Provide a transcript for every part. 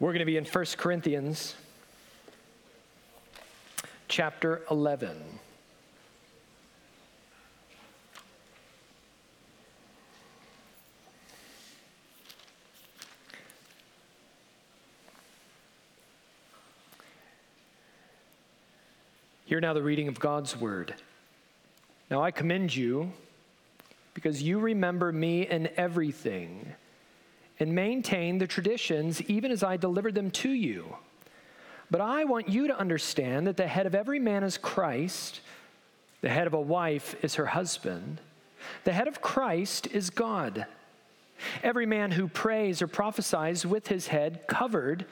We're going to be in 1 Corinthians chapter 11. Hear now the reading of God's word. Now I commend you because you remember me in everything and maintain the traditions even as I delivered them to you. But I want you to understand that the head of every man is Christ, the head of a wife is her husband, the head of Christ is God. Every man who prays or prophesies with his head covered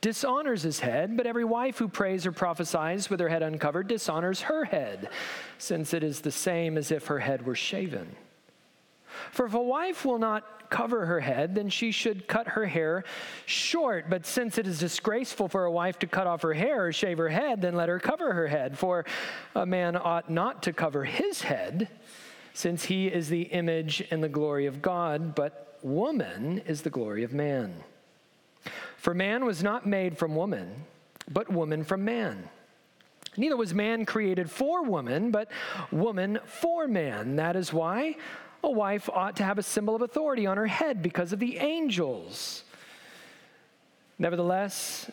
dishonors his head, but every wife who prays or prophesies with her head uncovered dishonors her head, since it is the same as if her head were shaven. For if a wife will not cover her head, then she should cut her hair short. But since it is disgraceful for a wife to cut off her hair or shave her head, then let her cover her head. For a man ought not to cover his head, since he is the image and the glory of God, but woman is the glory of man. For man was not made from woman, but woman from man. Neither was man created for woman, but woman for man. That is why a wife ought to have a symbol of authority on her head because of the angels. Nevertheless,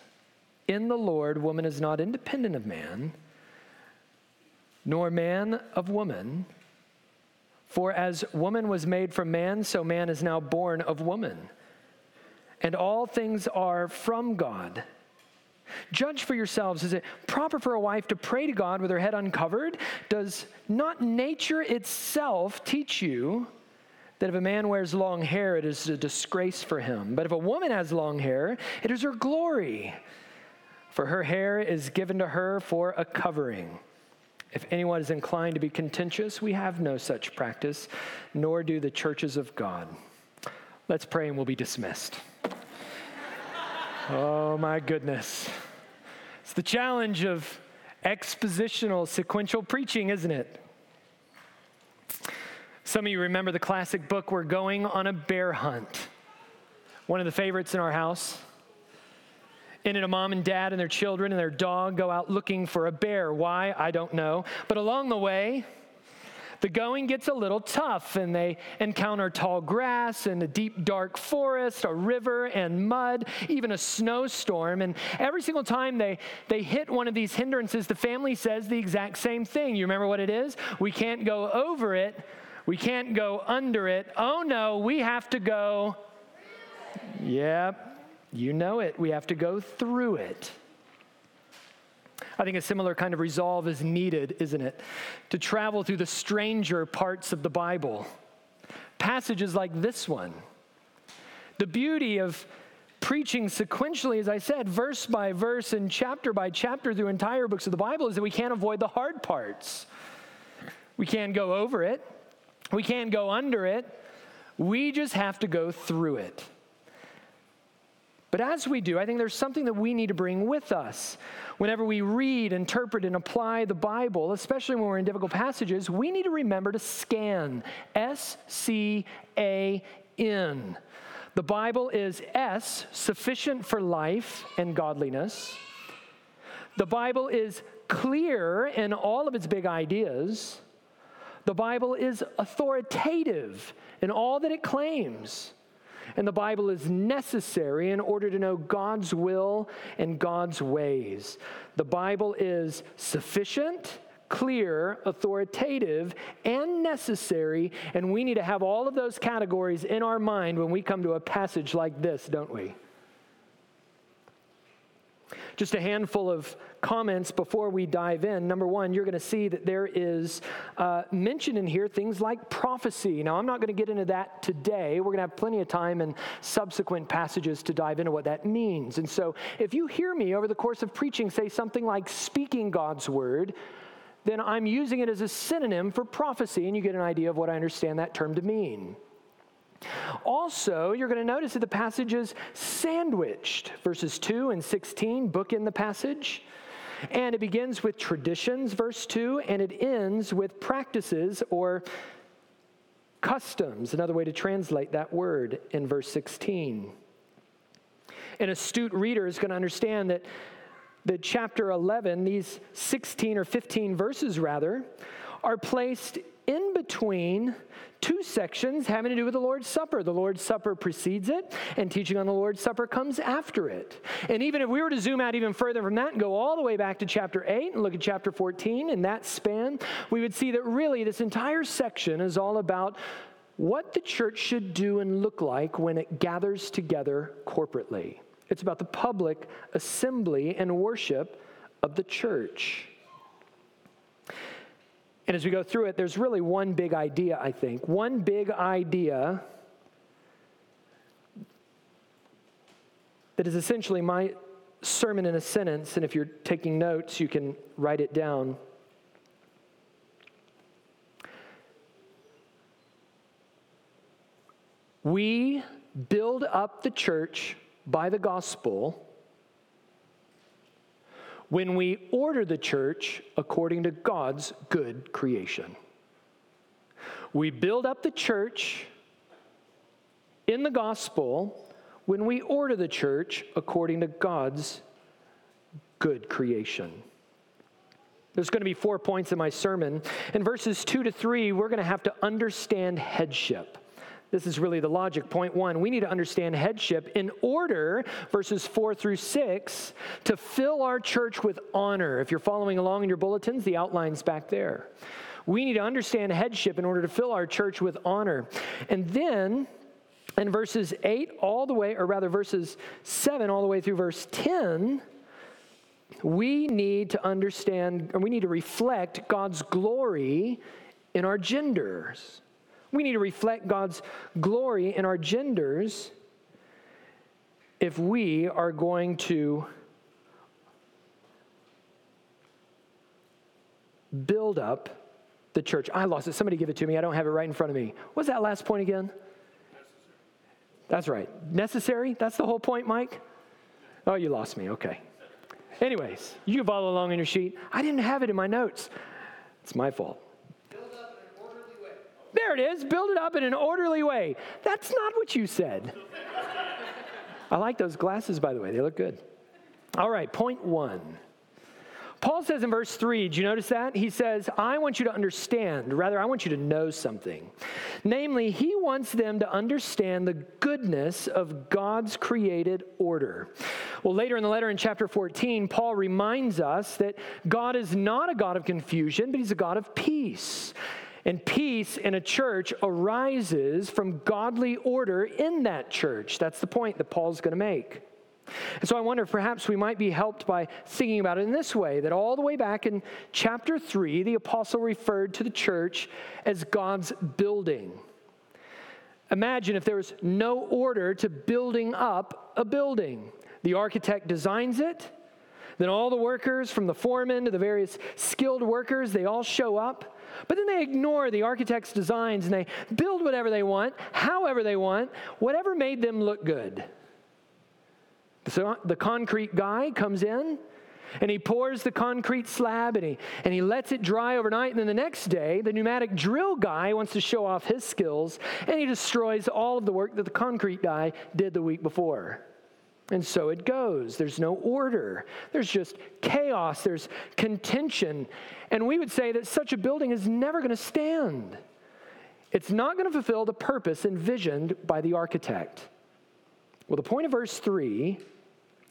in the Lord, woman is not independent of man, nor man of woman. For as woman was made from man, so man is now born of woman. And all things are from God Judge for yourselves. Is it proper for a wife to pray to God with her head uncovered? Does not nature itself teach you that if a man wears long hair, it is a disgrace for him? But if a woman has long hair, it is her glory. For her hair is given to her for a covering. If anyone is inclined to be contentious, we have no such practice, nor do the churches of God. Let's pray and we'll be dismissed. Oh my goodness. It's the challenge of expositional sequential preaching, isn't it? Some of you remember the classic book, We're Going on a Bear Hunt. One of the favorites in our house. In it, a mom and dad and their children and their dog go out looking for a bear. Why? I don't know. But along the way, the going gets a little tough, and they encounter tall grass and a deep, dark forest, a river and mud, even a snowstorm. And every single time they, they hit one of these hindrances, the family says the exact same thing. You remember what it is? We can't go over it, we can't go under it. Oh no, we have to go. Yep, you know it. We have to go through it. I think a similar kind of resolve is needed, isn't it? To travel through the stranger parts of the Bible. Passages like this one. The beauty of preaching sequentially, as I said, verse by verse and chapter by chapter through entire books of the Bible, is that we can't avoid the hard parts. We can't go over it, we can't go under it. We just have to go through it. But as we do, I think there's something that we need to bring with us. Whenever we read, interpret, and apply the Bible, especially when we're in difficult passages, we need to remember to scan S C A N. The Bible is S, sufficient for life and godliness. The Bible is clear in all of its big ideas. The Bible is authoritative in all that it claims. And the Bible is necessary in order to know God's will and God's ways. The Bible is sufficient, clear, authoritative, and necessary, and we need to have all of those categories in our mind when we come to a passage like this, don't we? Just a handful of comments before we dive in. Number one, you're going to see that there is uh, mentioned in here things like prophecy. Now, I'm not going to get into that today. We're going to have plenty of time in subsequent passages to dive into what that means. And so, if you hear me over the course of preaching say something like speaking God's word, then I'm using it as a synonym for prophecy, and you get an idea of what I understand that term to mean. Also, you're going to notice that the passage is sandwiched. Verses 2 and 16 book in the passage. And it begins with traditions, verse 2, and it ends with practices or customs, another way to translate that word in verse 16. An astute reader is going to understand that the chapter 11, these 16 or 15 verses rather, are placed in between two sections having to do with the Lord's Supper. The Lord's Supper precedes it, and teaching on the Lord's Supper comes after it. And even if we were to zoom out even further from that and go all the way back to chapter 8 and look at chapter 14 in that span, we would see that really this entire section is all about what the church should do and look like when it gathers together corporately. It's about the public assembly and worship of the church. And as we go through it, there's really one big idea, I think. One big idea that is essentially my sermon in a sentence. And if you're taking notes, you can write it down. We build up the church by the gospel when we order the church according to God's good creation. We build up the church in the gospel when we order the church according to God's good creation. There's going to be four points in my sermon. In verses two to three, we're going to have to understand headship. This is really the logic. Point one we need to understand headship in order, verses four through six, to fill our church with honor. If you're following along in your bulletins, the outline's back there. We need to understand headship in order to fill our church with honor. And then, in verses 8 all the way, or rather verses 7 all the way through verse 10, we need to understand, or we need to reflect God's glory in our genders. We need to reflect God's glory in our genders if we are going to build up the church. I lost it. Somebody give it to me. I don't have it right in front of me. What's that last point again? That's right. Necessary? That's the whole point, Mike? Oh, you lost me. Okay. Anyways, you follow along in your sheet. I didn't have it in my notes. It's my fault. There it is. Build it up in an orderly way. That's not what you said. I like those glasses, by the way. They look good. All right, point one. Paul says in verse 3, do you notice that? He says, I want you to understand, rather, I want you to know something. Namely, he wants them to understand the goodness of God's created order. Well, later in the letter in chapter 14, Paul reminds us that God is not a God of confusion, but he's a God of peace. And peace in a church arises from godly order in that church. That's the point that Paul's going to make. And so I wonder if perhaps we might be helped by thinking about it in this way that all the way back in chapter 3, the apostle referred to the church as God's building. Imagine if there was no order to building up a building. The architect designs it, then all the workers, from the foreman to the various skilled workers, they all show up. But then they ignore the architect's designs and they build whatever they want, however they want, whatever made them look good. So uh, the concrete guy comes in and he pours the concrete slab and he, and he lets it dry overnight. And then the next day, the pneumatic drill guy wants to show off his skills and he destroys all of the work that the concrete guy did the week before. And so it goes. There's no order. There's just chaos. There's contention. And we would say that such a building is never going to stand. It's not going to fulfill the purpose envisioned by the architect. Well, the point of verse 3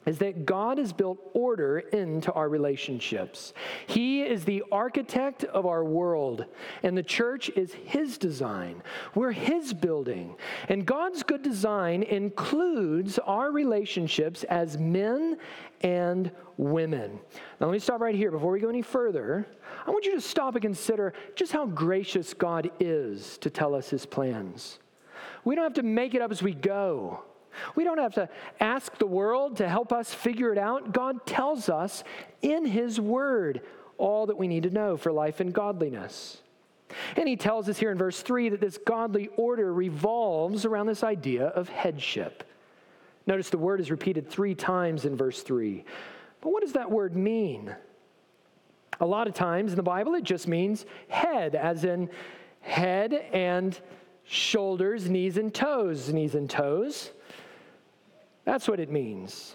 is that God has built order into our relationships. He is the architect of our world, and the church is His design. We're His building. And God's good design includes our relationships as men and women. Now, let me stop right here. Before we go any further, I want you to stop and consider just how gracious God is to tell us His plans. We don't have to make it up as we go. We don't have to ask the world to help us figure it out. God tells us in His Word all that we need to know for life and godliness. And He tells us here in verse 3 that this godly order revolves around this idea of headship. Notice the word is repeated three times in verse 3. But what does that word mean? A lot of times in the Bible, it just means head, as in head and shoulders, knees and toes. Knees and toes That's what it means.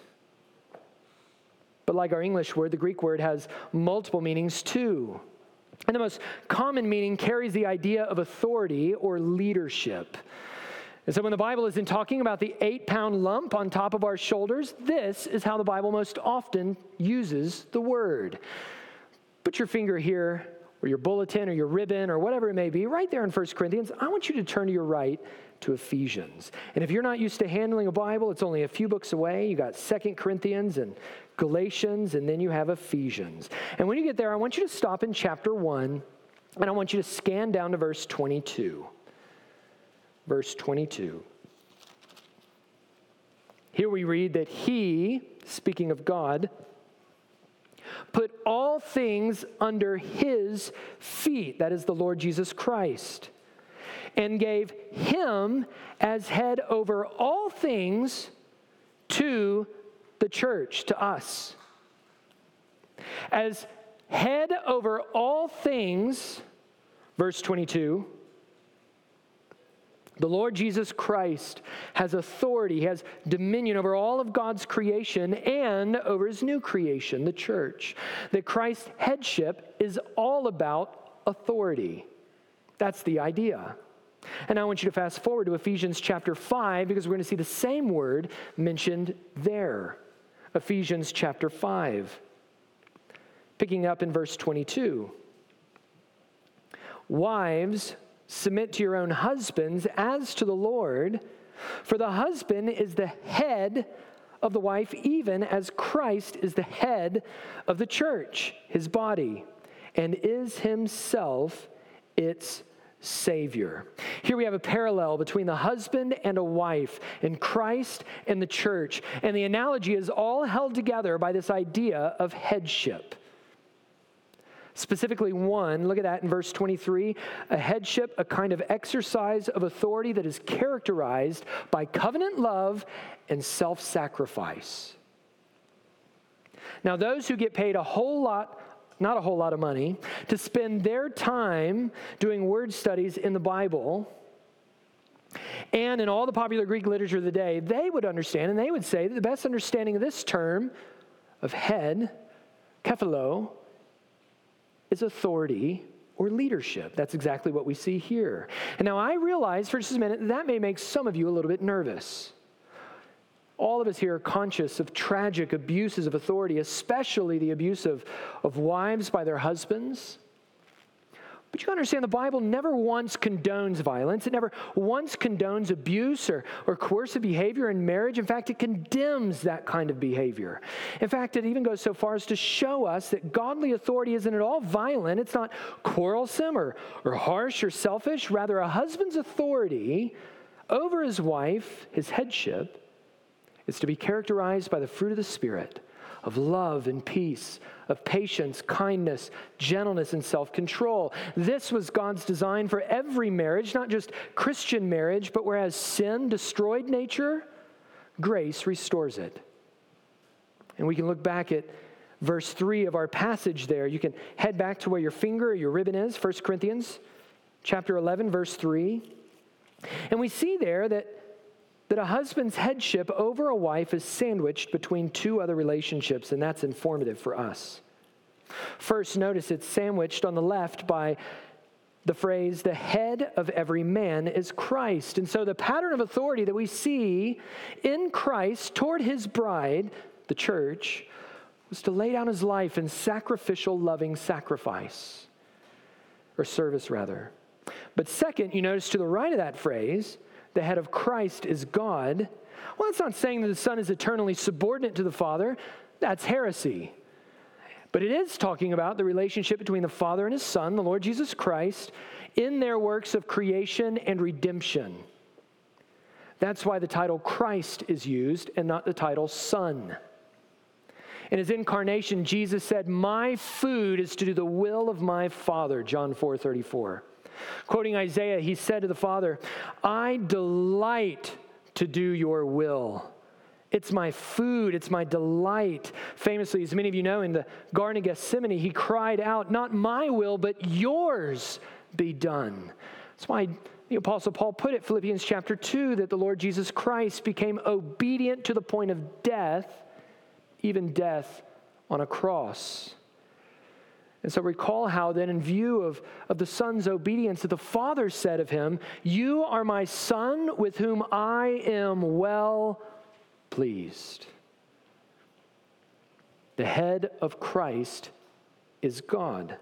But like our English word, the Greek word has multiple meanings too. And the most common meaning carries the idea of authority or leadership. And so when the Bible isn't talking about the eight pound lump on top of our shoulders, this is how the Bible most often uses the word. Put your finger here, or your bulletin, or your ribbon, or whatever it may be, right there in 1 Corinthians. I want you to turn to your right to Ephesians. And if you're not used to handling a Bible, it's only a few books away. You got Second Corinthians and Galatians, and then you have Ephesians. And when you get there, I want you to stop in chapter 1, and I want you to scan down to verse 22. Verse 22. Here we read that he, speaking of God, put all things under his feet, that is the Lord Jesus Christ, and gave him as head over all things to the church, to us. As head over all things, verse 22, the Lord Jesus Christ has authority, has dominion over all of God's creation and over his new creation, the church. That Christ's headship is all about authority. That's the idea. And I want you to fast forward to Ephesians chapter 5 because we're going to see the same word mentioned there. Ephesians chapter 5. Picking up in verse 22. Wives, submit to your own husbands as to the Lord, for the husband is the head of the wife, even as Christ is the head of the church, his body, and is himself its Savior. Here we have a parallel between the husband and a wife, and Christ and the church. And the analogy is all held together by this idea of headship. Specifically, one, look at that in verse 23 a headship, a kind of exercise of authority that is characterized by covenant love and self sacrifice. Now, those who get paid a whole lot not a whole lot of money, to spend their time doing word studies in the Bible and in all the popular Greek literature of the day, they would understand and they would say that the best understanding of this term of head, kephale, is authority or leadership. That's exactly what we see here. And now I realize for just a minute that may make some of you a little bit nervous. All of us here are conscious of tragic abuses of authority, especially the abuse of, of wives by their husbands. But you understand the Bible never once condones violence. It never once condones abuse or, or coercive behavior in marriage. In fact, it condemns that kind of behavior. In fact, it even goes so far as to show us that godly authority isn't at all violent. It's not quarrelsome or, or harsh or selfish. Rather, a husband's authority over his wife, his headship, is to be characterized by the fruit of the Spirit of love and peace, of patience, kindness, gentleness, and self control. This was God's design for every marriage, not just Christian marriage, but whereas sin destroyed nature, grace restores it. And we can look back at verse 3 of our passage there. You can head back to where your finger or your ribbon is, 1 Corinthians chapter 11 verse 3. And we see there that that a husband's headship over a wife is sandwiched between two other relationships, and that's informative for us. First, notice it's sandwiched on the left by the phrase, the head of every man is Christ. And so the pattern of authority that we see in Christ toward his bride, the church, was to lay down his life in sacrificial, loving sacrifice, or service rather. But second, you notice to the right of that phrase, the head of Christ is God, well, that's not saying that the Son is eternally subordinate to the Father. That's heresy. But it is talking about the relationship between the Father and His Son, the Lord Jesus Christ, in their works of creation and redemption. That's why the title Christ is used and not the title Son. In his incarnation, Jesus said, My food is to do the will of my Father, John 4 34. Quoting Isaiah, he said to the Father, I delight to do your will. It's my food, it's my delight. Famously, as many of you know, in the Garden of Gethsemane, he cried out, Not my will, but yours be done. That's why the Apostle Paul put it, Philippians chapter 2, that the Lord Jesus Christ became obedient to the point of death, even death on a cross. And so recall how, then, in view of, of the Son's obedience, that the Father said of him, You are my Son with whom I am well pleased. The head of Christ is God.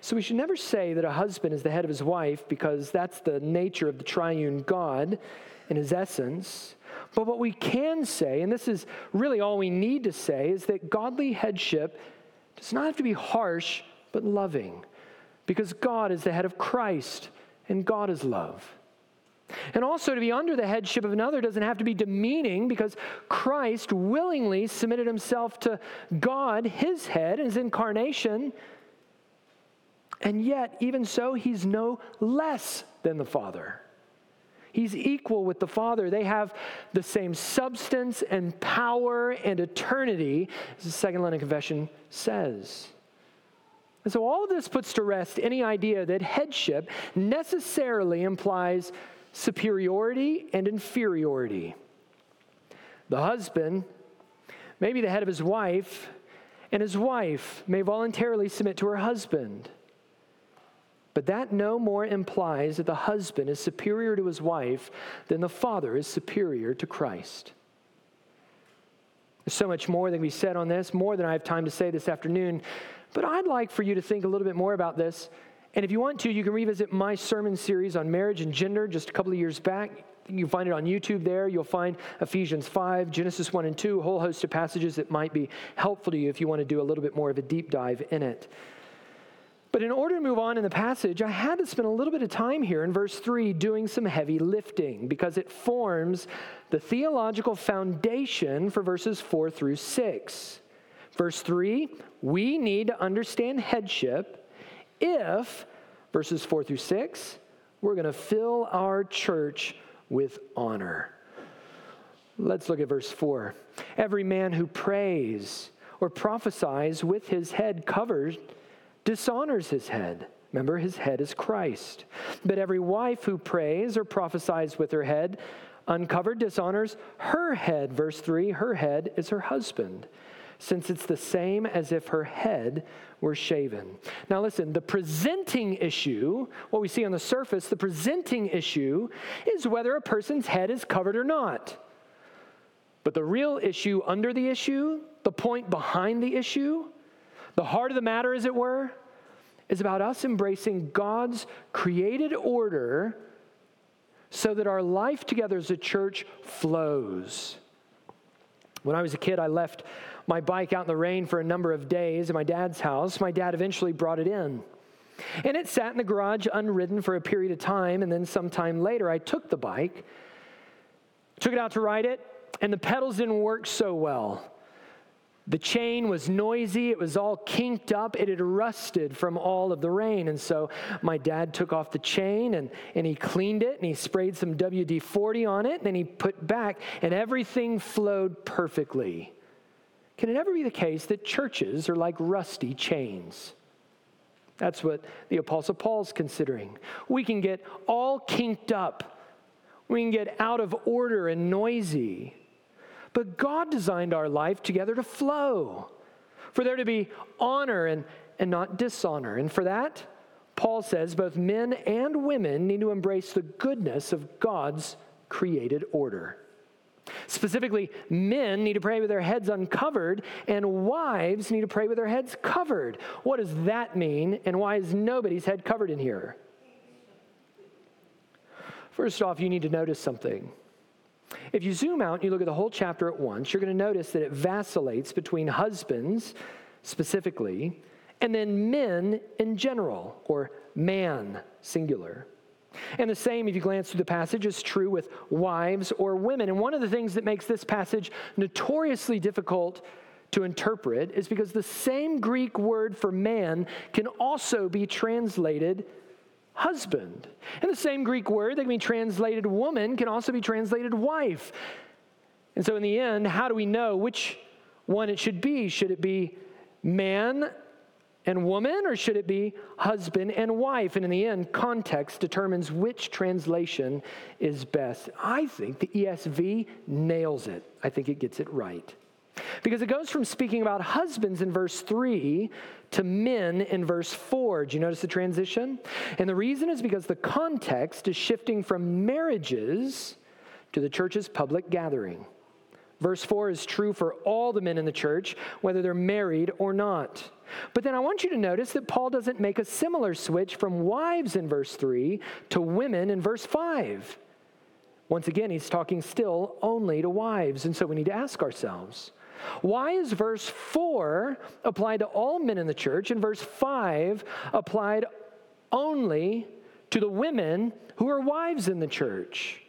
So we should never say that a husband is the head of his wife because that's the nature of the triune God in his essence. But what we can say, and this is really all we need to say, is that godly headship does not have to be harsh, but loving. Because God is the head of Christ, and God is love. And also, to be under the headship of another doesn't have to be demeaning because Christ willingly submitted himself to God, his head, his incarnation, and yet, even so, he's no less than the Father. He's equal with the Father. They have the same substance and power and eternity, as the Second London Confession says. And so, all of this puts to rest any idea that headship necessarily implies superiority and inferiority. The husband may be the head of his wife, and his wife may voluntarily submit to her husband. But that no more implies that the husband is superior to his wife than the father is superior to Christ. There's so much more that can be said on this, more than I have time to say this afternoon. But I'd like for you to think a little bit more about this. And if you want to, you can revisit my sermon series on marriage and gender just a couple of years back. You find it on YouTube there. You'll find Ephesians 5, Genesis 1 and 2, a whole host of passages that might be helpful to you if you want to do a little bit more of a deep dive in it. But in order to move on in the passage, I had to spend a little bit of time here in verse 3 doing some heavy lifting because it forms the theological foundation for verses 4 through 6. Verse 3 we need to understand headship if, verses 4 through 6, we're going to fill our church with honor. Let's look at verse 4. Every man who prays or prophesies with his head covered dishonors his head. Remember, his head is Christ. But every wife who prays or prophesies with her head uncovered dishonors her head. Verse 3 her head is her husband, since it's the same as if her head were shaven. Now, listen, the presenting issue, what we see on the surface, the presenting issue is whether a person's head is covered or not. But the real issue under the issue, the point behind the issue, the heart of the matter, as it were, is about us embracing God's created order so that our life together as a church flows. When I was a kid, I left my bike out in the rain for a number of days at my dad's house. My dad eventually brought it in. And it sat in the garage unridden for a period of time. And then sometime later, I took the bike, took it out to ride it, and the pedals didn't work so well. The chain was noisy, it was all kinked up, it had rusted from all of the rain. And so my dad took off the chain and, and he cleaned it and he sprayed some WD 40 on it, and then he put back, and everything flowed perfectly. Can it ever be the case that churches are like rusty chains? That's what the Apostle Paul's considering. We can get all kinked up, we can get out of order and noisy. But God designed our life together to flow, for there to be honor and, and not dishonor. And for that, Paul says both men and women need to embrace the goodness of God's created order. Specifically, men need to pray with their heads uncovered, and wives need to pray with their heads covered. What does that mean, and why is nobody's head covered in here? First off, you need to notice something. If you zoom out and you look at the whole chapter at once, you're going to notice that it vacillates between husbands specifically and then men in general, or man singular. And the same, if you glance through the passage, is true with wives or women. And one of the things that makes this passage notoriously difficult to interpret is because the same Greek word for man can also be translated husband. And the same Greek word that can be translated woman can also be translated wife. And so, in the end, how do we know which one it should be? Should it be man and woman, or should it be husband and wife? And in the end, context determines which translation is best. I think the ESV nails it, I think it gets it right. Because it goes from speaking about husbands in verse 3 to men in verse 4. Do you notice the transition? And the reason is because the context is shifting from marriages to the church's public gathering. Verse 4 is true for all the men in the church, whether they're married or not. But then I want you to notice that Paul doesn't make a similar switch from wives in verse 3 to women in verse 5. Once again, he's talking still only to wives. And so we need to ask ourselves why is verse 4 applied to all men in the church and verse 5 applied only to the women who are wives in the church?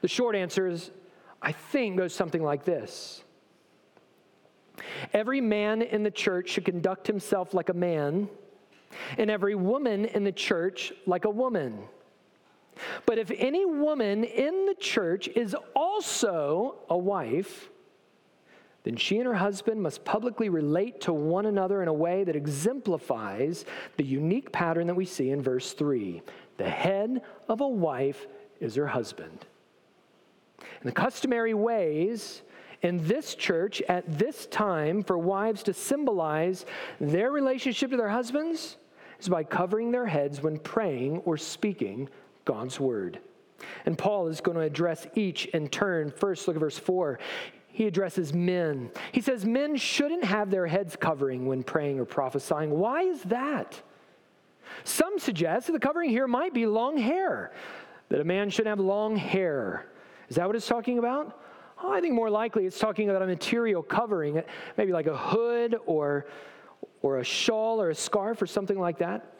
The short answer is, I think, goes something like this. Every man in the church should conduct himself like a man, and every woman in the church like a woman. But if any woman in the church is also a wife, then she and her husband must publicly relate to one another in a way that exemplifies the unique pattern that we see in verse 3. The head of a wife is her husband. And the customary ways in this church at this time for wives to symbolize their relationship to their husbands is by covering their heads when praying or speaking God's word. And Paul is going to address each in turn. First, look at verse 4 he addresses men. He says men shouldn't have their heads covering when praying or prophesying. Why is that? Some suggest that the covering here might be long hair, that a man should have long hair. Is that what it's talking about? Oh, I think more likely it's talking about a material covering, maybe like a hood or, or a shawl or a scarf or something like that.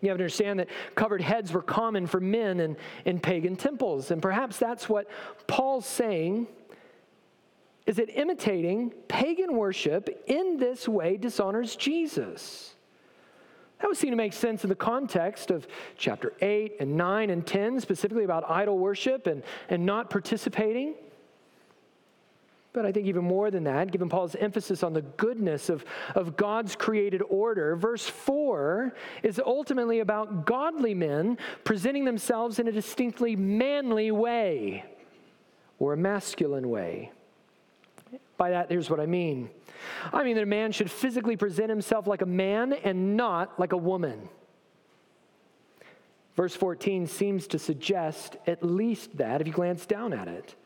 You have to understand that covered heads were common for men in, in pagan temples. And perhaps that's what Paul's saying is that imitating pagan worship in this way dishonors Jesus. That would seem to make sense in the context of chapter 8 and 9 and 10, specifically about idol worship and, and not participating. But I think even more than that, given Paul's emphasis on the goodness of, of God's created order, verse 4 is ultimately about godly men presenting themselves in a distinctly manly way or a masculine way. By that, here's what I mean I mean that a man should physically present himself like a man and not like a woman. Verse 14 seems to suggest at least that if you glance down at it.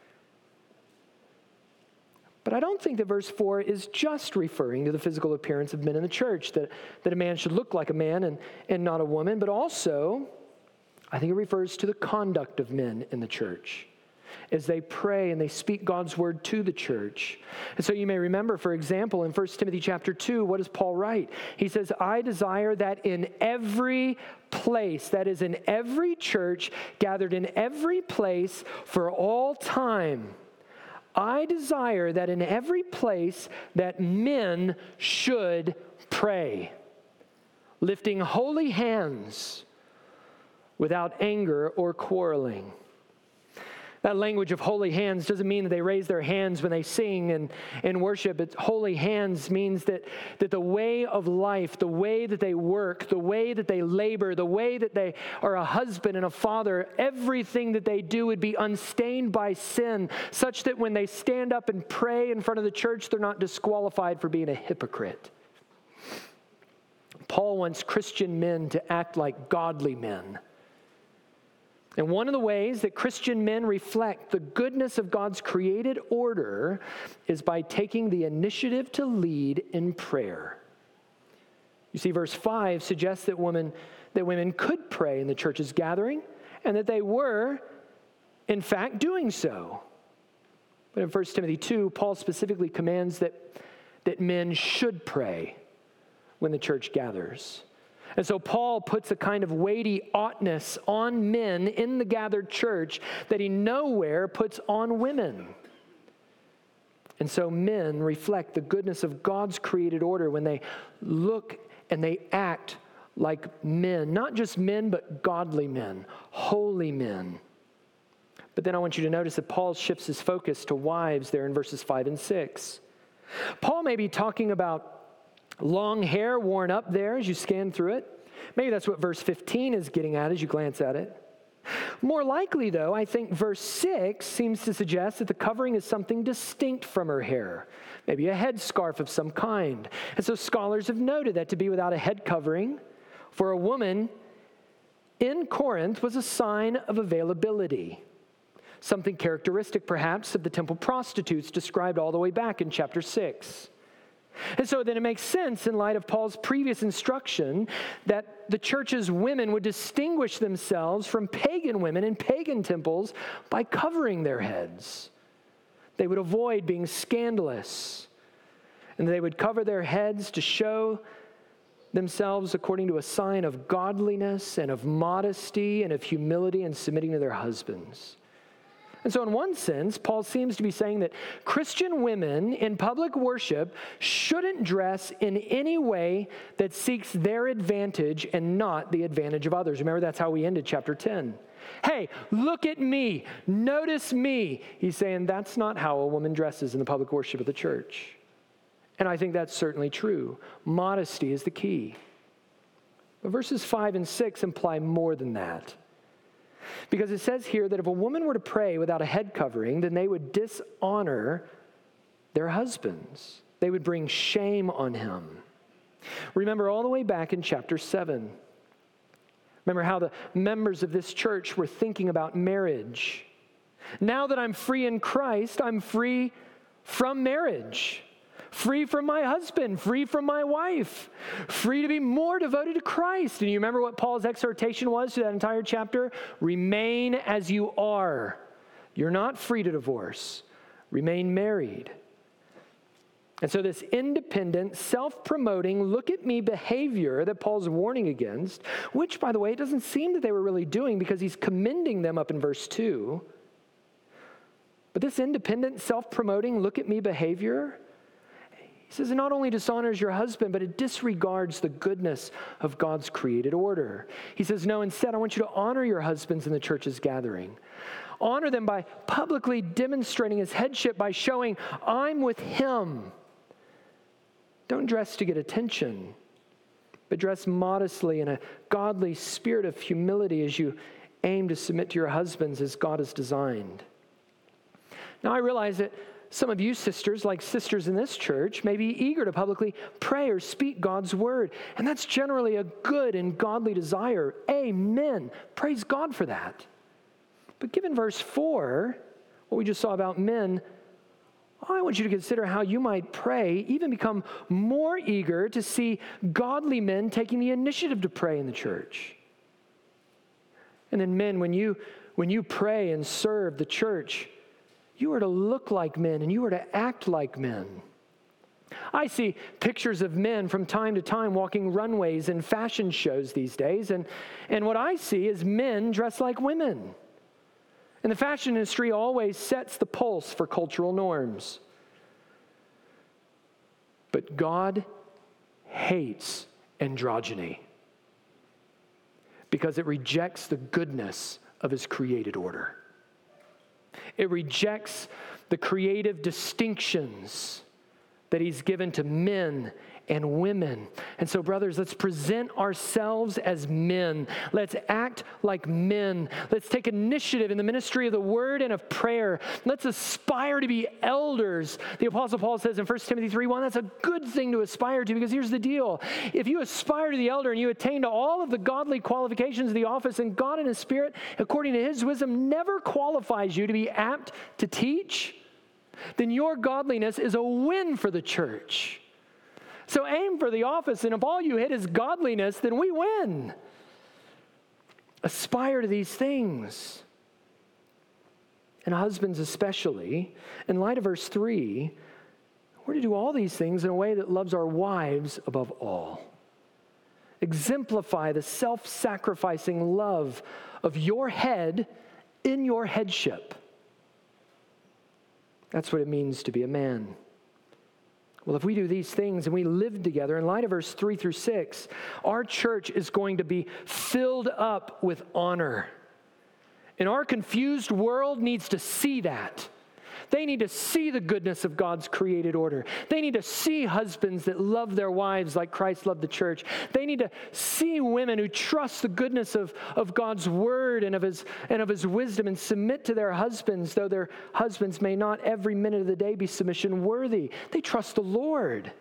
But I don't think that verse 4 is just referring to the physical appearance of men in the church, that, that a man should look like a man and, and not a woman, but also I think it refers to the conduct of men in the church as they pray and they speak God's word to the church. And so you may remember, for example, in 1 Timothy chapter 2, what does Paul write? He says, I desire that in every place, that is, in every church, gathered in every place for all time, I desire that in every place that men should pray, lifting holy hands without anger or quarreling. That language of holy hands doesn't mean that they raise their hands when they sing and, and worship. It's holy hands means that, that the way of life, the way that they work, the way that they labor, the way that they are a husband and a father, everything that they do would be unstained by sin, such that when they stand up and pray in front of the church, they're not disqualified for being a hypocrite. Paul wants Christian men to act like godly men and one of the ways that Christian men reflect the goodness of God's created order is by taking the initiative to lead in prayer. You see, verse 5 suggests that women, that women could pray in the church's gathering and that they were, in fact, doing so. But in 1 Timothy 2, Paul specifically commands that, that men should pray when the church gathers. And so Paul puts a kind of weighty oughtness on men in the gathered church that he nowhere puts on women. And so men reflect the goodness of God's created order when they look and they act like men, not just men, but godly men, holy men. But then I want you to notice that Paul shifts his focus to wives there in verses 5 and 6. Paul may be talking about Long hair worn up there as you scan through it. Maybe that's what verse 15 is getting at as you glance at it. More likely, though, I think verse 6 seems to suggest that the covering is something distinct from her hair, maybe a headscarf of some kind. And so scholars have noted that to be without a head covering for a woman in Corinth was a sign of availability, something characteristic perhaps of the temple prostitutes described all the way back in chapter 6. And so then it makes sense in light of Paul's previous instruction that the church's women would distinguish themselves from pagan women in pagan temples by covering their heads. They would avoid being scandalous, and they would cover their heads to show themselves according to a sign of godliness and of modesty and of humility and submitting to their husbands. And so, in one sense, Paul seems to be saying that Christian women in public worship shouldn't dress in any way that seeks their advantage and not the advantage of others. Remember, that's how we ended chapter 10. Hey, look at me, notice me. He's saying that's not how a woman dresses in the public worship of the church. And I think that's certainly true. Modesty is the key. But verses 5 and 6 imply more than that. Because it says here that if a woman were to pray without a head covering, then they would dishonor their husbands, they would bring shame on him. Remember all the way back in chapter 7. Remember how the members of this church were thinking about marriage. Now that I'm free in Christ, I'm free from marriage free from my husband, free from my wife, free to be more devoted to Christ. And you remember what Paul's exhortation was to that entire chapter? Remain as you are. You're not free to divorce, remain married. And so, this independent, self promoting, look at me behavior that Paul's warning against, which, by the way, it doesn't seem that they were really doing because he's commending them up in verse 2. But this independent, self promoting, look at me behavior, he says it not only dishonors your husband, but it disregards the goodness of God's created order. He says, No, instead, I want you to honor your husbands in the church's gathering. Honor them by publicly demonstrating his headship by showing, I'm with him. Don't dress to get attention, but dress modestly in a godly spirit of humility as you aim to submit to your husbands as God has designed. Now, I realize that some of you sisters, like sisters in this church, may be eager to publicly pray or speak God's word. And that's generally a good and godly desire. Amen. Praise God for that. But given verse 4, what we just saw about men, I want you to consider how you might pray, even become more eager to see godly men taking the initiative to pray in the church. And then, men, when you, when you pray and serve the church, you are to look like men and you are to act like men. I see pictures of men from time to time walking runways and fashion shows these days, and, and what I see is men dressed like women. And the fashion industry always sets the pulse for cultural norms. But God hates androgyny because it rejects the goodness of his created order. It rejects the creative distinctions that he's given to men and women. And so, brothers, let's present ourselves as men. Let's act like men. Let's take initiative in the ministry of the word and of prayer. Let's aspire to be elders. The Apostle Paul says in 1 Timothy 3 1, that's a good thing to aspire to because here's the deal. If you aspire to the elder and you attain to all of the godly qualifications of the office, and God in His Spirit, according to His wisdom, never qualifies you to be apt to teach, then your godliness is a win for the church. So aim for the office, and if all you hit is godliness, then we win. Aspire to these things. And husbands, especially, in light of verse 3, we're to do all these things in a way that loves our wives above all. Exemplify the self sacrificing love of your head in your headship. That's what it means to be a man. Well, if we do these things and we live together, in light of verse 3 through 6, our church is going to be filled up with honor. And our confused world needs to see that. They need to see the goodness of God's created order. They need to see husbands that love their wives like Christ loved the church. They need to see women who trust the goodness of, of God's word and of, his, and of his wisdom and submit to their husbands, though their husbands may not every minute of the day be submission worthy. They trust the Lord.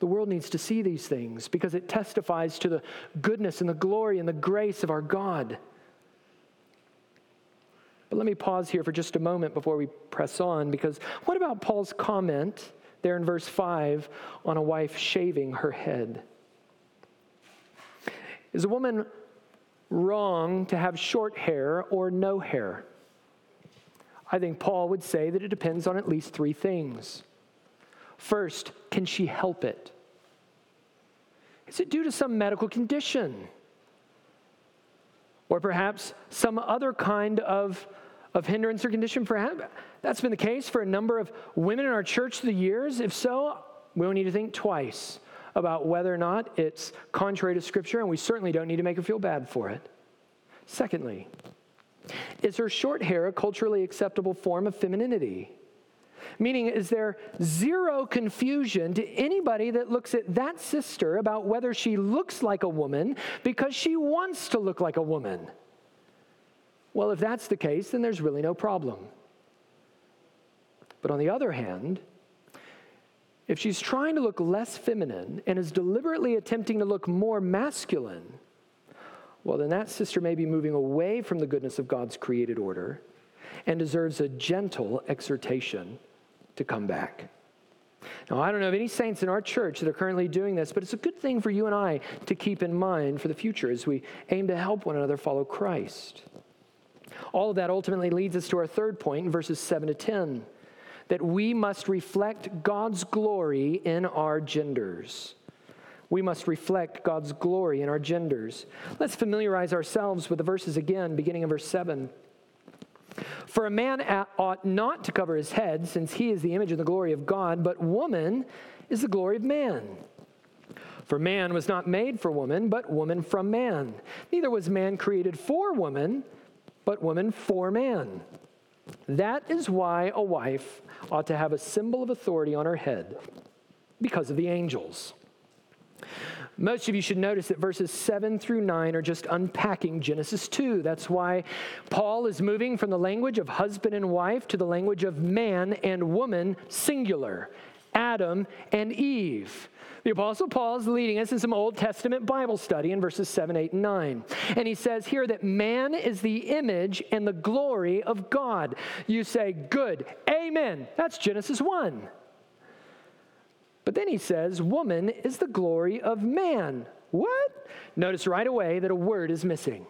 The world needs to see these things because it testifies to the goodness and the glory and the grace of our God. But let me pause here for just a moment before we press on because what about Paul's comment there in verse 5 on a wife shaving her head? Is a woman wrong to have short hair or no hair? I think Paul would say that it depends on at least three things. First, can she help it? Is it due to some medical condition? Or perhaps some other kind of, of hindrance or condition? Perhaps that's been the case for a number of women in our church through the years. If so, we don't need to think twice about whether or not it's contrary to Scripture, and we certainly don't need to make her feel bad for it. Secondly, is her short hair a culturally acceptable form of femininity? Meaning, is there zero confusion to anybody that looks at that sister about whether she looks like a woman because she wants to look like a woman? Well, if that's the case, then there's really no problem. But on the other hand, if she's trying to look less feminine and is deliberately attempting to look more masculine, well, then that sister may be moving away from the goodness of God's created order and deserves a gentle exhortation to come back. Now, I don't know of any saints in our church that are currently doing this, but it's a good thing for you and I to keep in mind for the future as we aim to help one another follow Christ. All of that ultimately leads us to our third point in verses 7 to 10 that we must reflect God's glory in our genders. We must reflect God's glory in our genders. Let's familiarize ourselves with the verses again, beginning in verse 7. For a man ought not to cover his head, since he is the image and the glory of God, but woman is the glory of man. For man was not made for woman, but woman from man. Neither was man created for woman, but woman for man. That is why a wife ought to have a symbol of authority on her head, because of the angels. Most of you should notice that verses 7 through 9 are just unpacking Genesis 2. That's why Paul is moving from the language of husband and wife to the language of man and woman, singular, Adam and Eve. The Apostle Paul is leading us in some Old Testament Bible study in verses 7, 8, and 9. And he says here that man is the image and the glory of God. You say, Good, amen. That's Genesis 1. But then he says, Woman is the glory of man. What? Notice right away that a word is missing.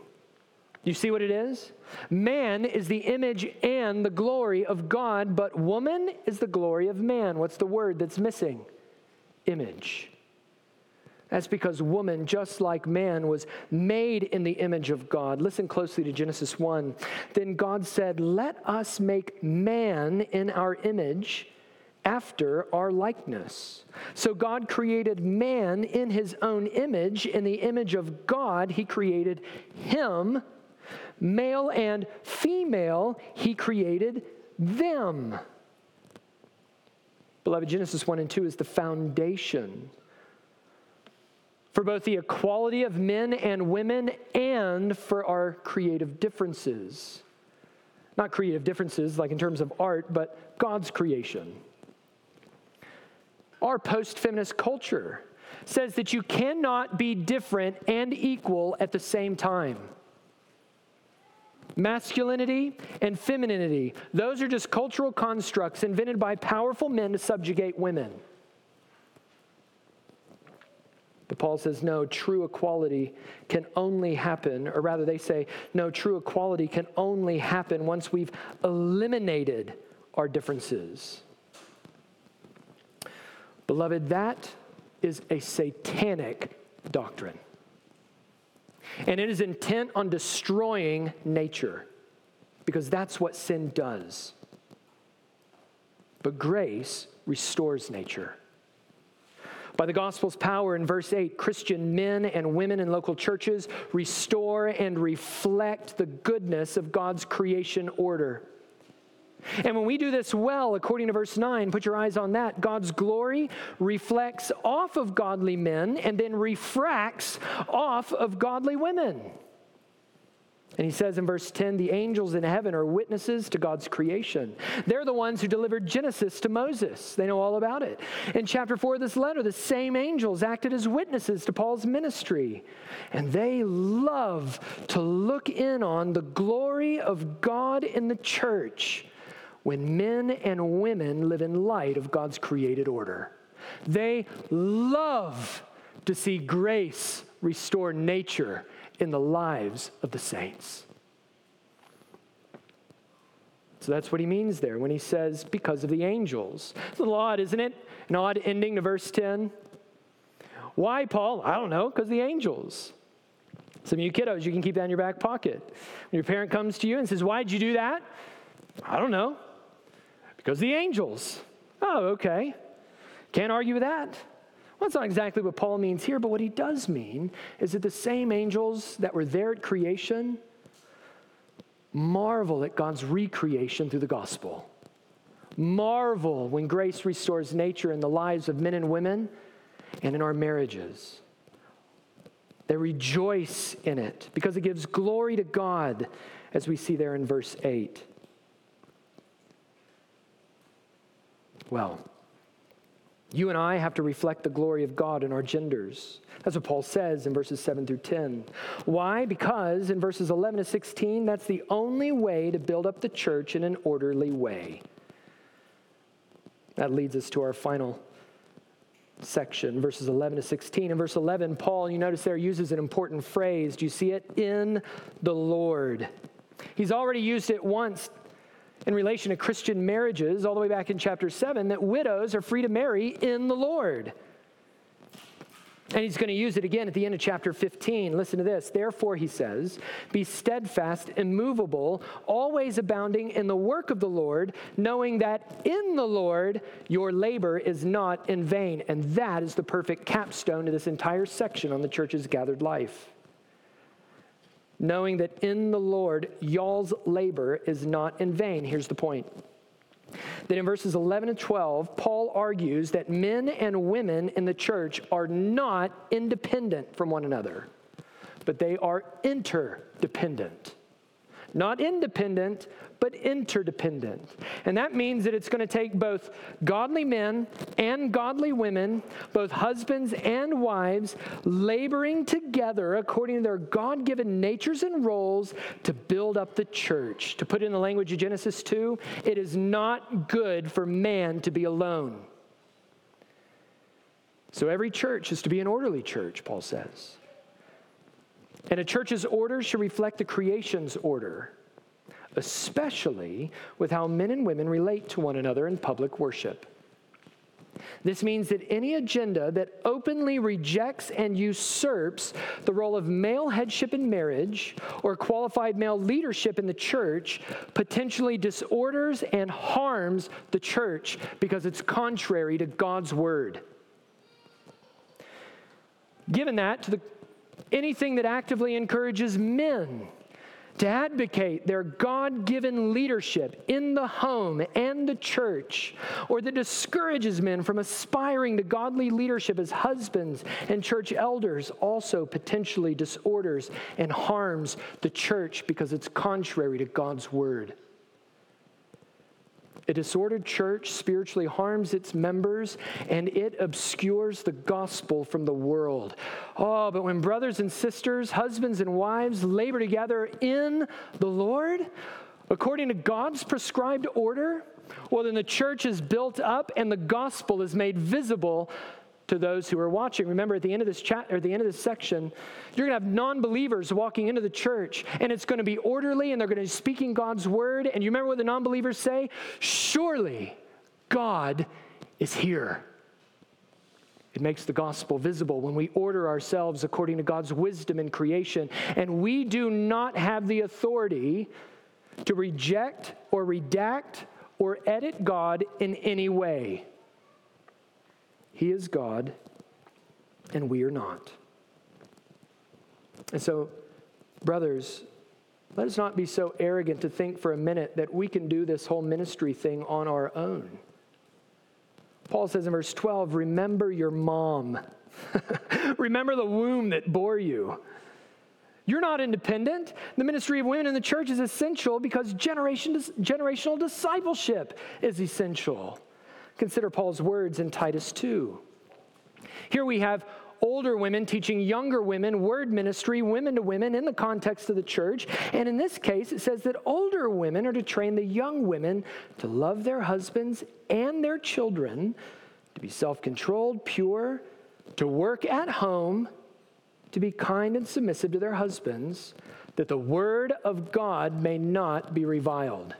You see what it is? Man is the image and the glory of God, but woman is the glory of man. What's the word that's missing? Image. That's because woman, just like man, was made in the image of God. Listen closely to Genesis 1. Then God said, Let us make man in our image after our likeness. So God created man in his own image. In the image of God, he created him. Male and female, he created them. Beloved, Genesis 1 and 2 is the foundation for both the equality of men and women and for our creative differences. Not creative differences like in terms of art, but God's creation. Our post feminist culture says that you cannot be different and equal at the same time. Masculinity and femininity, those are just cultural constructs invented by powerful men to subjugate women. But Paul says, no, true equality can only happen, or rather, they say, no, true equality can only happen once we've eliminated our differences. Beloved, that is a satanic doctrine. And it is intent on destroying nature because that's what sin does. But grace restores nature. By the gospel's power in verse 8, Christian men and women in local churches restore and reflect the goodness of God's creation order. And when we do this well, according to verse 9, put your eyes on that, God's glory reflects off of godly men and then refracts off of godly women. And he says in verse 10 the angels in heaven are witnesses to God's creation. They're the ones who delivered Genesis to Moses. They know all about it. In chapter 4 of this letter, the same angels acted as witnesses to Paul's ministry. And they love to look in on the glory of God in the church when men and women live in light of God's created order. They love to see grace restore nature in the lives of the saints. So that's what he means there when he says, because of the angels. It's a little odd, isn't it? An odd ending to verse 10. Why, Paul? I don't know, because the angels. Some of you kiddos, you can keep that in your back pocket. When your parent comes to you and says, Why'd you do that? I don't know. Because the angels. Oh, okay. Can't argue with that. Well, that's not exactly what Paul means here, but what he does mean is that the same angels that were there at creation marvel at God's recreation through the gospel. Marvel when grace restores nature in the lives of men and women and in our marriages. They rejoice in it because it gives glory to God, as we see there in verse 8. Well, you and I have to reflect the glory of God in our genders. That's what Paul says in verses 7 through 10. Why? Because in verses 11 to 16, that's the only way to build up the church in an orderly way. That leads us to our final section, verses 11 to 16. In verse 11, Paul, you notice there, uses an important phrase. Do you see it? In the Lord. He's already used it once in relation to Christian marriages, all the way back in chapter 7, that widows are free to marry in the Lord. And he's going to use it again at the end of chapter 15. Listen to this. Therefore, he says, Be steadfast, immovable, always abounding in the work of the Lord, knowing that in the Lord your labor is not in vain. And that is the perfect capstone to this entire section on the church's gathered life knowing that in the Lord y'all's labor is not in vain. Here's the point. That in verses 11 and 12, Paul argues that men and women in the church are not independent from one another, but they are interdependent. Not independent, but interdependent. And that means that it's going to take both godly men and godly women, both husbands and wives, laboring together according to their God given natures and roles to build up the church. To put in the language of Genesis 2, it is not good for man to be alone. So every church is to be an orderly church, Paul says. And a church's order should reflect the creation's order especially with how men and women relate to one another in public worship. This means that any agenda that openly rejects and usurps the role of male headship in marriage or qualified male leadership in the church potentially disorders and harms the church because it's contrary to God's word. Given that, to the, anything that actively encourages men to advocate their God given leadership in the home and the church, or that discourages men from aspiring to godly leadership as husbands and church elders, also potentially disorders and harms the church because it's contrary to God's word. A disordered church spiritually harms its members and it obscures the gospel from the world. Oh, but when brothers and sisters, husbands and wives labor together in the Lord, according to God's prescribed order, well, then the church is built up and the gospel is made visible to those who are watching. Remember, at the end of this chat or the end of this section, you're going to have non-believers walking into the church, and it's going to be orderly, and they're going to be speaking God's word. And you remember what the non-believers say? Surely God is here. It makes the gospel visible when we order ourselves according to God's wisdom in creation. And we do not have the authority to reject or redact or edit God in any way. He is God, and we are not. And so, brothers, Let us not be so arrogant to think for a minute that we can do this whole ministry thing on our own. Paul says in verse 12, Remember your mom. Remember the womb that bore you. You're not independent. The ministry of women in the church is essential because generation, generational discipleship is essential. Consider Paul's words in Titus 2. Here we have older women teaching younger women word ministry, women to women, in the context of the church. And in this case, it says that older women are to train the young women to love their husbands and their children, to be self controlled, pure, to work at home, to be kind and submissive to their husbands, that the word of God may not be reviled.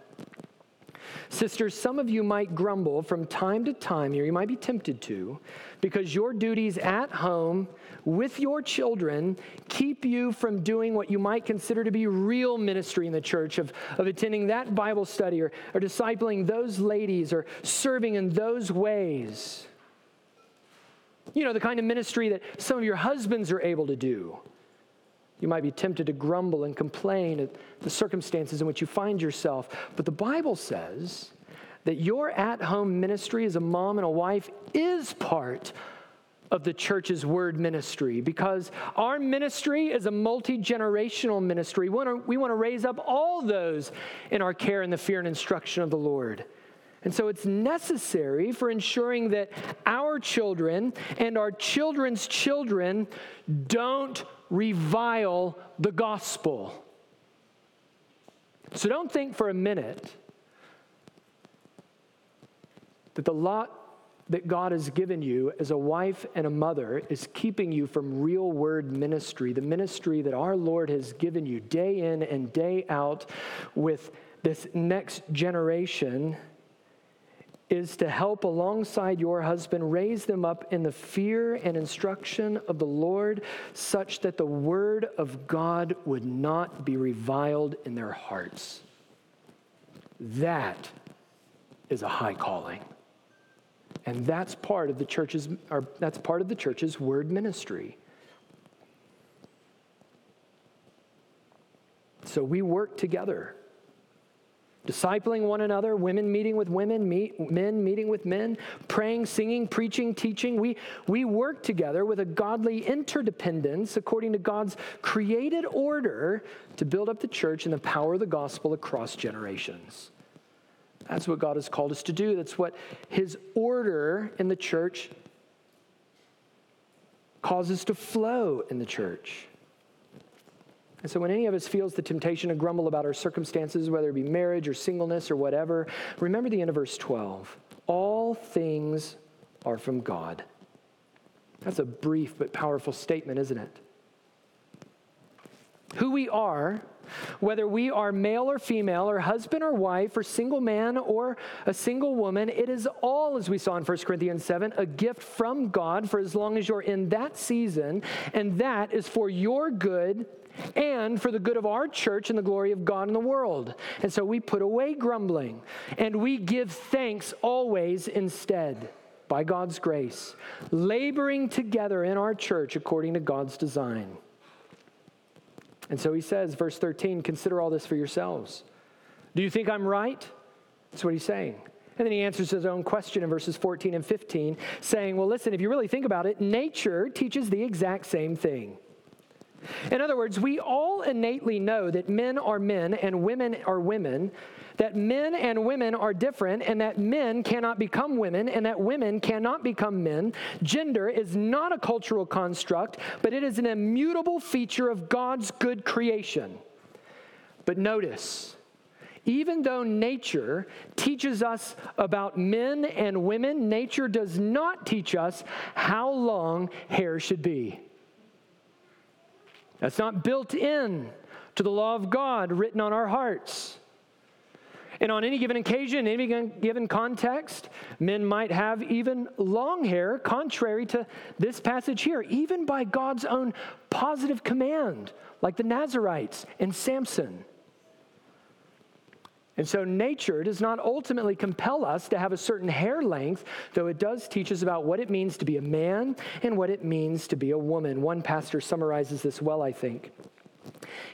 Sisters, some of you might grumble from time to time, or you might be tempted to, because your duties at home with your children keep you from doing what you might consider to be real ministry in the church, of, of attending that Bible study or, or discipling those ladies or serving in those ways. You know, the kind of ministry that some of your husbands are able to do. You might be tempted to grumble and complain at the circumstances in which you find yourself. But the Bible says that your at home ministry as a mom and a wife is part of the church's word ministry because our ministry is a multi generational ministry. We want, to, we want to raise up all those in our care and the fear and instruction of the Lord. And so it's necessary for ensuring that our children and our children's children don't revile the gospel. So don't think for a minute that the lot that God has given you as a wife and a mother is keeping you from real word ministry, the ministry that our Lord has given you day in and day out with this next generation is to help alongside your husband raise them up in the fear and instruction of the Lord, such that the word of God would not be reviled in their hearts. That is a high calling. And that's part of the church's or that's part of the church's word ministry. So we work together discipling one another, women meeting with women, meet, men meeting with men, praying, singing, preaching, teaching. We, we work together with a godly interdependence according to God's created order to build up the church and the power of the gospel across generations. That's what God has called us to do. That's what His order in the church causes to flow in the church. And so, when any of us feels the temptation to grumble about our circumstances, whether it be marriage or singleness or whatever, remember the end of verse 12. All things are from God. That's a brief but powerful statement, isn't it? Who we are, whether we are male or female, or husband or wife, or single man or a single woman, it is all, as we saw in 1 Corinthians 7, a gift from God for as long as you're in that season, and that is for your good and for the good of our church and the glory of God in the world. And so we put away grumbling and we give thanks always instead by God's grace, laboring together in our church according to God's design. And so he says, verse 13, consider all this for yourselves. Do you think I'm right? That's what he's saying. And then he answers his own question in verses 14 and 15, saying, Well, listen, if you really think about it, nature teaches the exact same thing. In other words, we all innately know that men are men and women are women, that men and women are different, and that men cannot become women, and that women cannot become men. Gender is not a cultural construct, but it is an immutable feature of God's good creation. But notice, even though nature teaches us about men and women, nature does not teach us how long hair should be. That's not built in to the law of God written on our hearts. And on any given occasion, any given context, men might have even long hair, contrary to this passage here, even by God's own positive command, like the Nazarites and Samson. And so, nature does not ultimately compel us to have a certain hair length, though it does teach us about what it means to be a man and what it means to be a woman. One pastor summarizes this well, I think.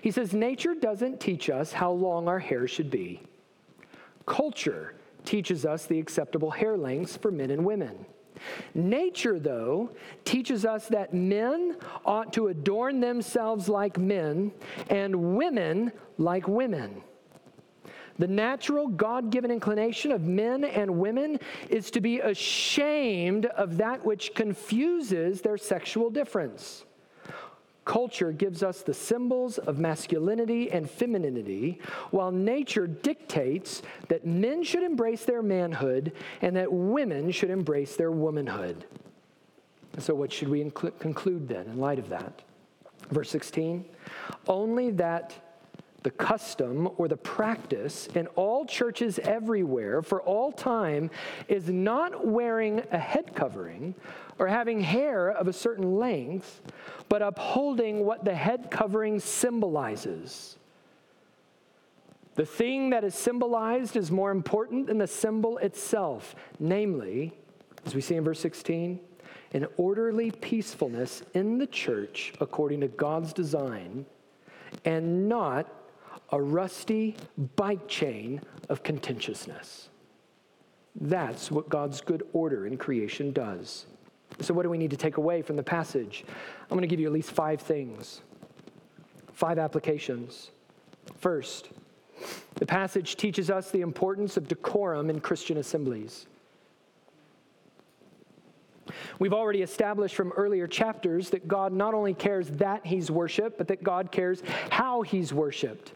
He says, Nature doesn't teach us how long our hair should be. Culture teaches us the acceptable hair lengths for men and women. Nature, though, teaches us that men ought to adorn themselves like men and women like women. The natural God given inclination of men and women is to be ashamed of that which confuses their sexual difference. Culture gives us the symbols of masculinity and femininity, while nature dictates that men should embrace their manhood and that women should embrace their womanhood. So, what should we conclude then in light of that? Verse 16 only that the custom or the practice in all churches everywhere for all time is not wearing a head covering or having hair of a certain length, but upholding what the head covering symbolizes. The thing that is symbolized is more important than the symbol itself, namely, as we see in verse 16, an orderly peacefulness in the church according to God's design, and not a rusty bike chain of contentiousness. That's what God's good order in creation does. So, what do we need to take away from the passage? I'm going to give you at least five things, five applications. First, the passage teaches us the importance of decorum in Christian assemblies. We've already established from earlier chapters that God not only cares that he's worshiped, but that God cares how he's worshiped.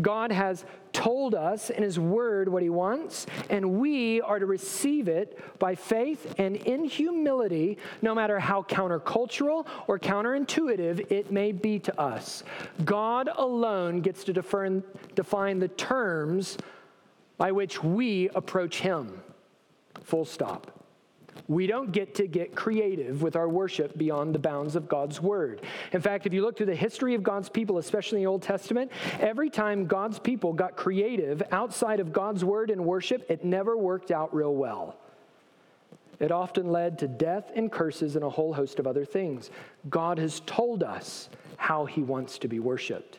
God has told us in His Word what He wants, and we are to receive it by faith and in humility, no matter how countercultural or counterintuitive it may be to us. God alone gets to define, the terms by which we approach Him. Full stop. We don't get to get creative with our worship beyond the bounds of God's word. In fact, if you look through the history of God's people, especially in the Old Testament, every time God's people got creative outside of God's word and worship, it never worked out real well. It often led to death and curses and a whole host of other things. God has told us how he wants to be worshiped.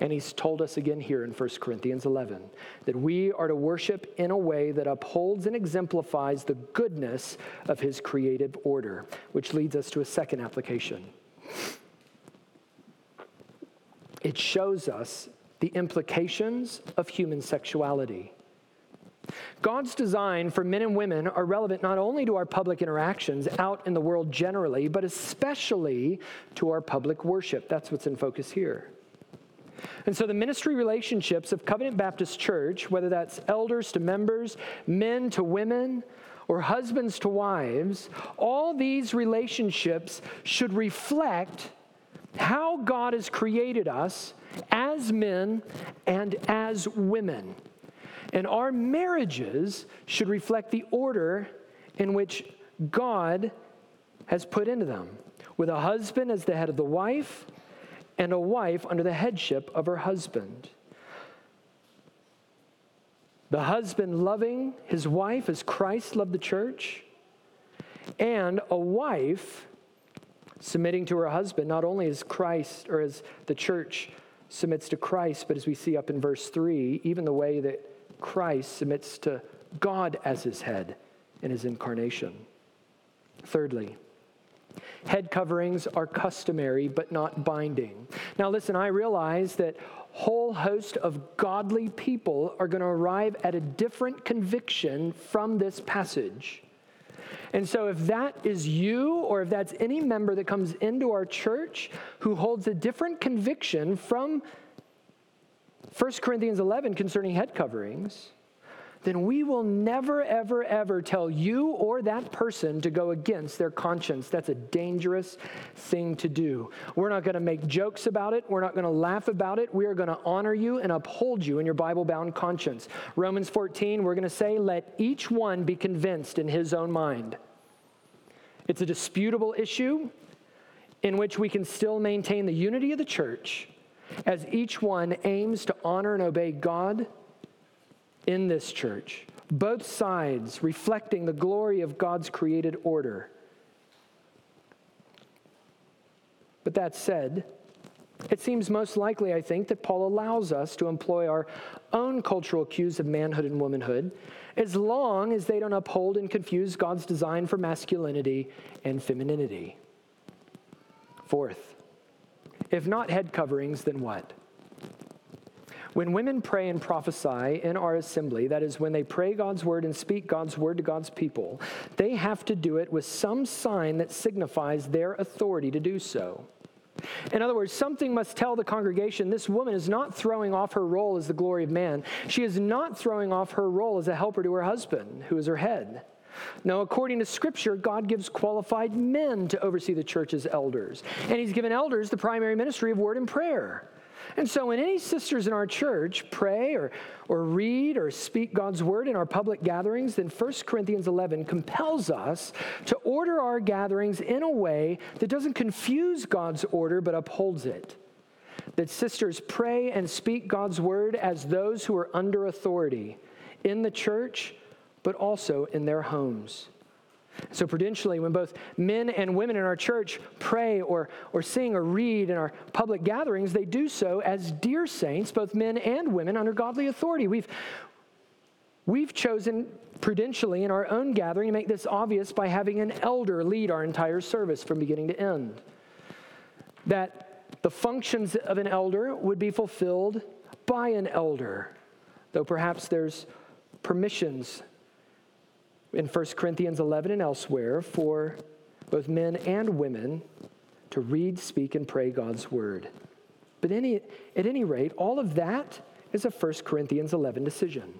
And he's told us again here in 1 Corinthians 11 that we are to worship in a way that upholds and exemplifies the goodness of his creative order, which leads us to a second application. It shows us the implications of human sexuality. God's design for men and women are relevant not only to our public interactions out in the world generally, but especially to our public worship. That's what's in focus here. And so the ministry relationships of Covenant Baptist Church, whether that's elders to members, men to women, or husbands to wives, all these relationships should reflect how God has created us as men and as women. And our marriages should reflect the order in which God has put into them, with a husband as the head of the wife, and a wife under the headship of her husband. The husband loving his wife as Christ loved the church, and a wife submitting to her husband, not only as Christ or as the church submits to Christ, but as we see up in verse 3, even the way that Christ submits to God as his head in his incarnation. Thirdly, Head coverings are customary but not binding. Now, listen, I realize that whole host of godly people are going to arrive at a different conviction from this passage. And so, if that is you, or if that's any member that comes into our church who holds a different conviction from 1 Corinthians 11 concerning head coverings, then we will never, ever, ever tell you or that person to go against their conscience. That's a dangerous thing to do. We're not going to make jokes about it. We're not going to laugh about it. We are going to honor you and uphold you in your Bible bound conscience. Romans 14, we're going to say, let each one be convinced in his own mind. It's a disputable issue in which we can still maintain the unity of the church as each one aims to honor and obey God in this church, both sides reflecting the glory of God's created order. But that said, It seems most likely, I think, that Paul allows us to employ our own cultural cues of manhood and womanhood as long as they don't uphold and confuse God's design for masculinity and femininity. Fourth, if not head coverings, then what? When women pray and prophesy in our assembly, that is, when they pray God's word and speak God's word to God's people, they have to do it with some sign that signifies their authority to do so. In other words, something must tell the congregation this woman is not throwing off her role as the glory of man. She is not throwing off her role as a helper to her husband, who is her head. Now, according to Scripture, God gives qualified men to oversee the church's elders, and He's given elders the primary ministry of word and prayer. And so, when any sisters in our church pray or, or read or speak God's word in our public gatherings, then 1 Corinthians 11 compels us to order our gatherings in a way that doesn't confuse God's order but upholds it. That sisters pray and speak God's word as those who are under authority in the church, but also in their homes. So, prudentially, when both men and women in our church pray or, or sing or read in our public gatherings, they do so as dear saints, both men and women, under godly authority. We've, we've chosen prudentially in our own gathering to make this obvious by having an elder lead our entire service from beginning to end. That the functions of an elder would be fulfilled by an elder, though perhaps there's permissions in 1 Corinthians 11 and elsewhere for both men and women to read, speak, and pray God's word. But any, at any rate, all of that is a 1 Corinthians 11 decision.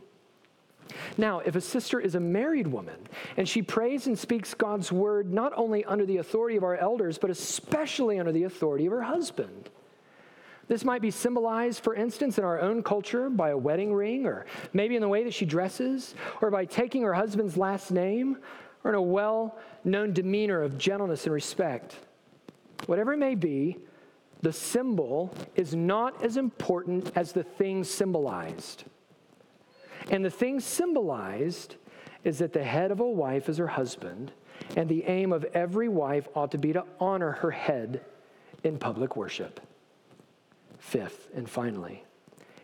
Now, if a sister is a married woman and she prays and speaks God's word not only under the authority of our elders, but especially under the authority of her husband, this might be symbolized, for instance, in our own culture by a wedding ring, or maybe in the way that she dresses, or by taking her husband's last name, or in a well known demeanor of gentleness and respect. Whatever it may be, the symbol is not as important as the thing symbolized. And the thing symbolized is that the head of a wife is her husband, and the aim of every wife ought to be to honor her head in public worship. Fifth, and finally,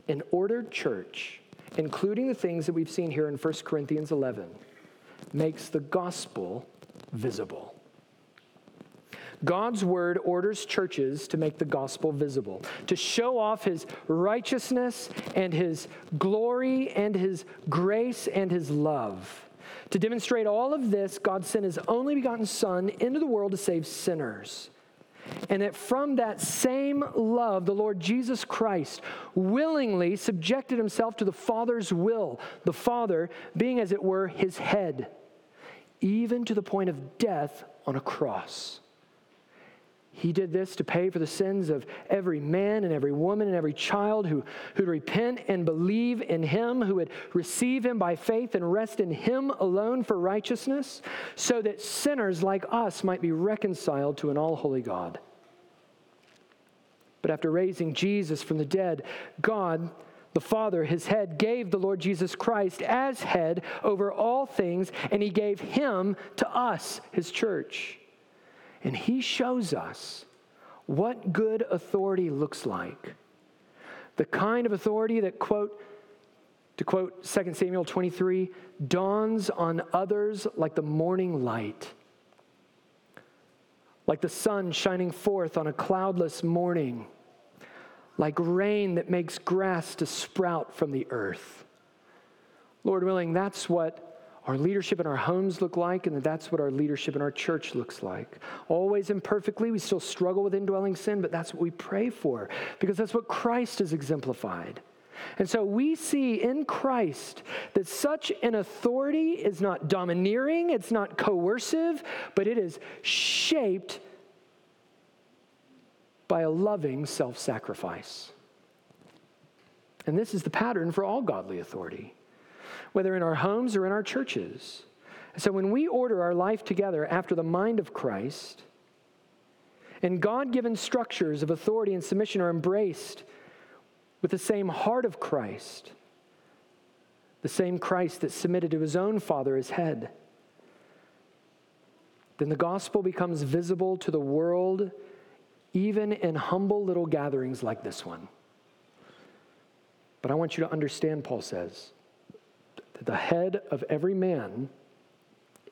an ordered church, including the things that we've seen here in 1 Corinthians 11, makes the gospel visible. God's word orders churches to make the gospel visible, to show off his righteousness and his glory and his grace and his love. To demonstrate all of this, God sent his only begotten Son into the world to save sinners. And that from that same love, the Lord Jesus Christ willingly subjected himself to the Father's will, the Father being, as it were, his head, even to the point of death on a cross. He did this to pay for the sins of every man and every woman and every child who would repent and believe in him, who would receive him by faith and rest in him alone for righteousness, so that sinners like us might be reconciled to an all holy God. But after raising Jesus from the dead, God, the Father, his head, gave the Lord Jesus Christ as head over all things, and he gave him to us, his church. And he shows us what good authority looks like. The kind of authority that, quote, to quote 2 Samuel 23, dawns on others like the morning light, like the sun shining forth on a cloudless morning, like rain that makes grass to sprout from the earth. Lord willing, that's what our leadership in our homes look like, and that's what our leadership in our church looks like. Always imperfectly, we still struggle with indwelling sin, but that's what we pray for because that's what Christ has exemplified. And so we see in Christ that such an authority is not domineering, it's not coercive, but it is shaped by a loving self sacrifice. And this is the pattern for all godly authority whether in our homes or in our churches. So when we order our life together after the mind of Christ, and God given structures of authority and submission are embraced with the same heart of Christ, the same Christ that submitted to his own Father as head, then the gospel becomes visible to the world even in humble little gatherings like this one. But I want you to understand, Paul says, that the head of every man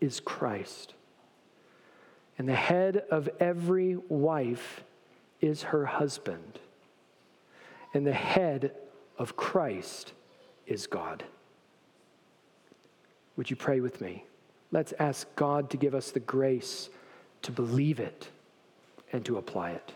is Christ. And the head of every wife is her husband. And the head of Christ is God. Would you pray with me? Let's ask God to give us the grace to believe it and to apply it.